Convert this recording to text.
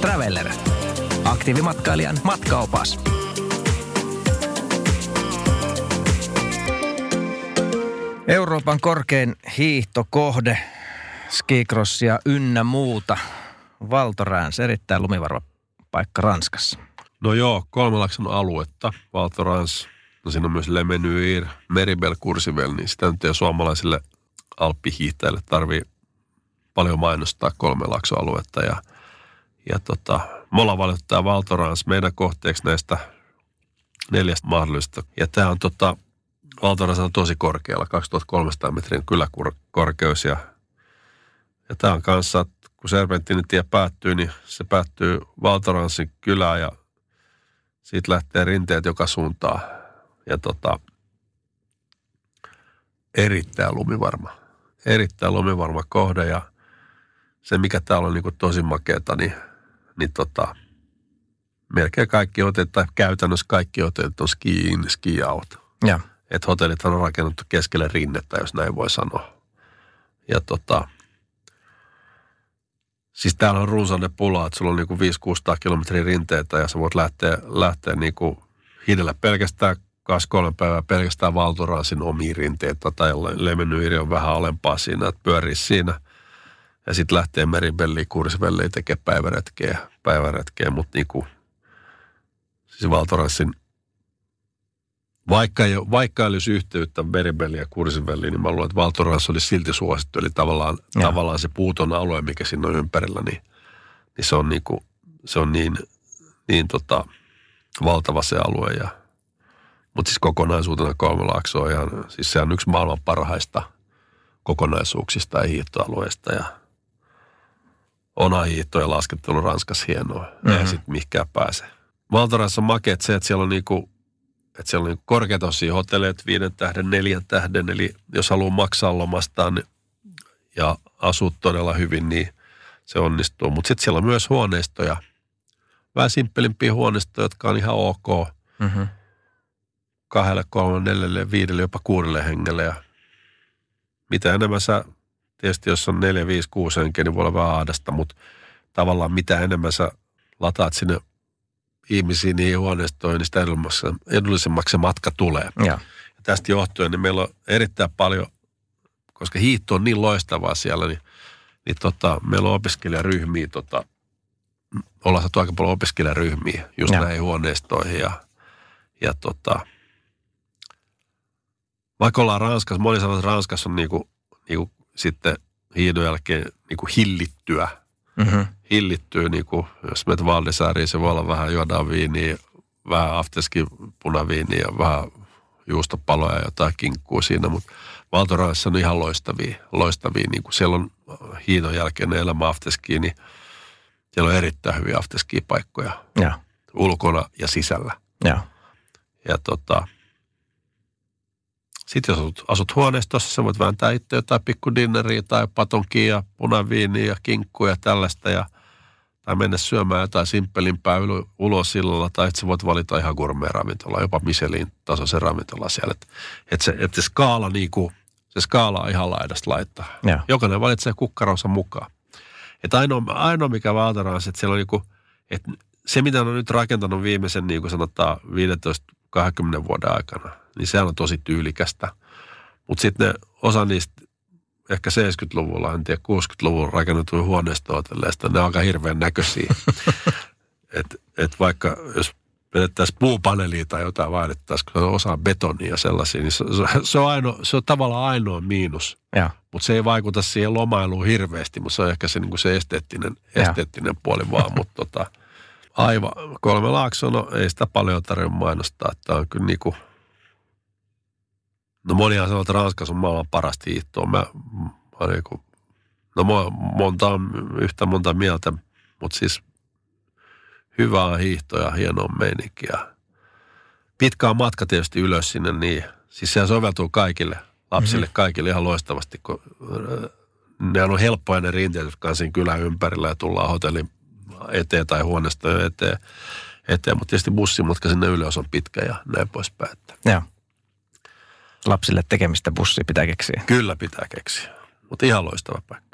Traveller. Aktiivimatkailijan matkaopas. Euroopan korkein hiihtokohde, skikrossia ynnä muuta. Valtorääns, erittäin lumivarma paikka Ranskassa. No joo, Kolmelakson aluetta, Valtorans, no siinä on myös Lemenyir, Meribel, Kursivel, niin sitä nyt ei suomalaisille alppihiihtäjille tarvii paljon mainostaa Kolmelakso-aluetta ja, ja tota, valittu tämä Valtorans meidän kohteeksi näistä neljästä mahdollista. Ja tämä on tota, Valtorans on tosi korkealla, 2300 metrin kyläkorkeus ja, ja tämä on kanssa, kun Serpentinin tie päättyy, niin se päättyy Valtoransin kylään ja siitä lähtee rinteet joka suuntaan. Ja tota, erittäin lumivarma. Erittäin lumivarma kohde ja se, mikä täällä on niin tosi makeeta, niin, niin tota, melkein kaikki otetaan, käytännössä kaikki otetaan on ski-in, ski-out. Ja. Et hotellit on rakennettu keskelle rinnettä, jos näin voi sanoa. Ja tota, siis täällä on runsainen pula, että sulla on niinku 500-600 kilometriä rinteitä ja sä voit lähteä, lähteä niinku hidellä pelkästään kaksi kolme päivää pelkästään Valtoraasin omiin rinteitä tai Lemenyiri on vähän alempaa siinä, että pyörii siinä. Ja sitten lähtee meribelliin, kursvelliin tekee päiväretkeä, päiväretkeä, mutta niinku, siis Valtoraasin vaikka ei, vaikka ei olisi yhteyttä meribelliin ja kursiveliin, niin mä luulen, että Valtorans olisi silti suosittu. Eli tavallaan, tavallaan se puuton alue, mikä siinä on ympärillä, niin, niin se on, niinku, se on niin, niin tota, valtava se alue. Ja, mutta siis kokonaisuutena Kolmelaakso on ihan, siis se on yksi maailman parhaista kokonaisuuksista ja hiihtoalueista. Ja on hiihto ja laskettelu Ranskassa hienoa. Mm-hmm. Ei sitten mihinkään pääse. Valtorassa on makeet se, että siellä on niinku että siellä on niin korkeatasoisia hotelleet, viiden tähden, neljän tähden, eli jos haluaa maksaa lomastaan niin, ja asua todella hyvin, niin se onnistuu. Mutta sitten siellä on myös huoneistoja, vähän simppelimpiä huoneistoja, jotka on ihan ok. Mm-hmm. Kahdelle, kolmelle, neljälle, viidelle, jopa kuudelle hengelle. Ja mitä enemmän sä, tietysti jos on neljä, viisi, kuusi henkeä, niin voi olla vähän ahdasta, mutta tavallaan mitä enemmän sä lataat sinne ihmisiä niihin huoneistoihin, niin sitä edullisemmaksi se matka tulee. Ja. ja tästä johtuen niin meillä on erittäin paljon, koska hiihto on niin loistavaa siellä, niin, niin tota, meillä on opiskelijaryhmiä, tota, ollaan saatu aika paljon opiskelijaryhmiä just ja. näihin huoneistoihin ja, ja tota, vaikka ollaan Ranskassa, moni sanoo, että Ranskassa on niinku, niinku sitten hiidon jälkeen niinku hillittyä mm-hmm. hillittyy, niin kuin, jos menet Valdesääriin, se voi olla vähän juodaan viiniä, vähän afteski punaviiniä ja vähän juustopaloja ja jotain kinkkuu siinä, mutta Valtoraissa on ihan loistavia, loistavia niin kuin siellä on hiinon jälkeen elämä afteski, niin siellä on erittäin hyviä afteski-paikkoja ja. ulkona ja sisällä. Ja, ja tota, sitten jos asut, asut huoneistossa, sä voit vääntää itse jotain pikku dinneriä tai patonkia, punaviiniä ja kinkkuja ja tällaista ja tai mennä syömään jotain simppelimpää ulos sillalla, tai että sä voit valita ihan gourmet ravintola, jopa Michelin tasoisen ravintola siellä. Että et se, et se skaala niinku, se skaala on ihan laidasta laittaa. Ja. Jokainen valitsee kukkaronsa mukaan. Että ainoa, ainoa mikä valtana on se, että siellä on niinku, että se mitä on nyt rakentanut viimeisen niin kuin sanotaan 15-20 vuoden aikana, niin se on tosi tyylikästä. Mutta sitten osa niistä ehkä 70-luvulla, en tiedä 60-luvulla rakennetuja huoneistohotelleista, ne on aika hirveän näköisiä. että et vaikka jos vedettäisiin puupaneelia tai jotain vaihdettaisiin, kun se on osa betonia ja sellaisia, niin se, se, on, ainoa, se on tavallaan ainoa miinus. Mutta se ei vaikuta siihen lomailuun hirveästi, mutta se on ehkä se, niin se esteettinen, esteettinen puoli vaan. Mutta tota, aivan, kolme laakso, no ei sitä paljon tarvitse mainostaa. Tämä on kyllä niin kuin – No monihan sanoo, että Ranskassa on maailman parasta hiihtoa. Mä, mä niin kuin, no monta on yhtä monta mieltä, mutta siis hyvää hiihtoa ja hienoa meininkiä. Pitkä on matka tietysti ylös sinne, niin siis se soveltuu kaikille lapsille, mm-hmm. kaikille ihan loistavasti, kun äh, ne on helppoja ne rinteet, jotka on siinä kylän ympärillä ja tullaan hotellin eteen tai huoneesta eteen. eteen. Mutta tietysti bussimatka sinne ylös on pitkä ja näin poispäin. Joo lapsille tekemistä bussi pitää keksiä. Kyllä pitää keksiä, mutta ihan loistava paikka.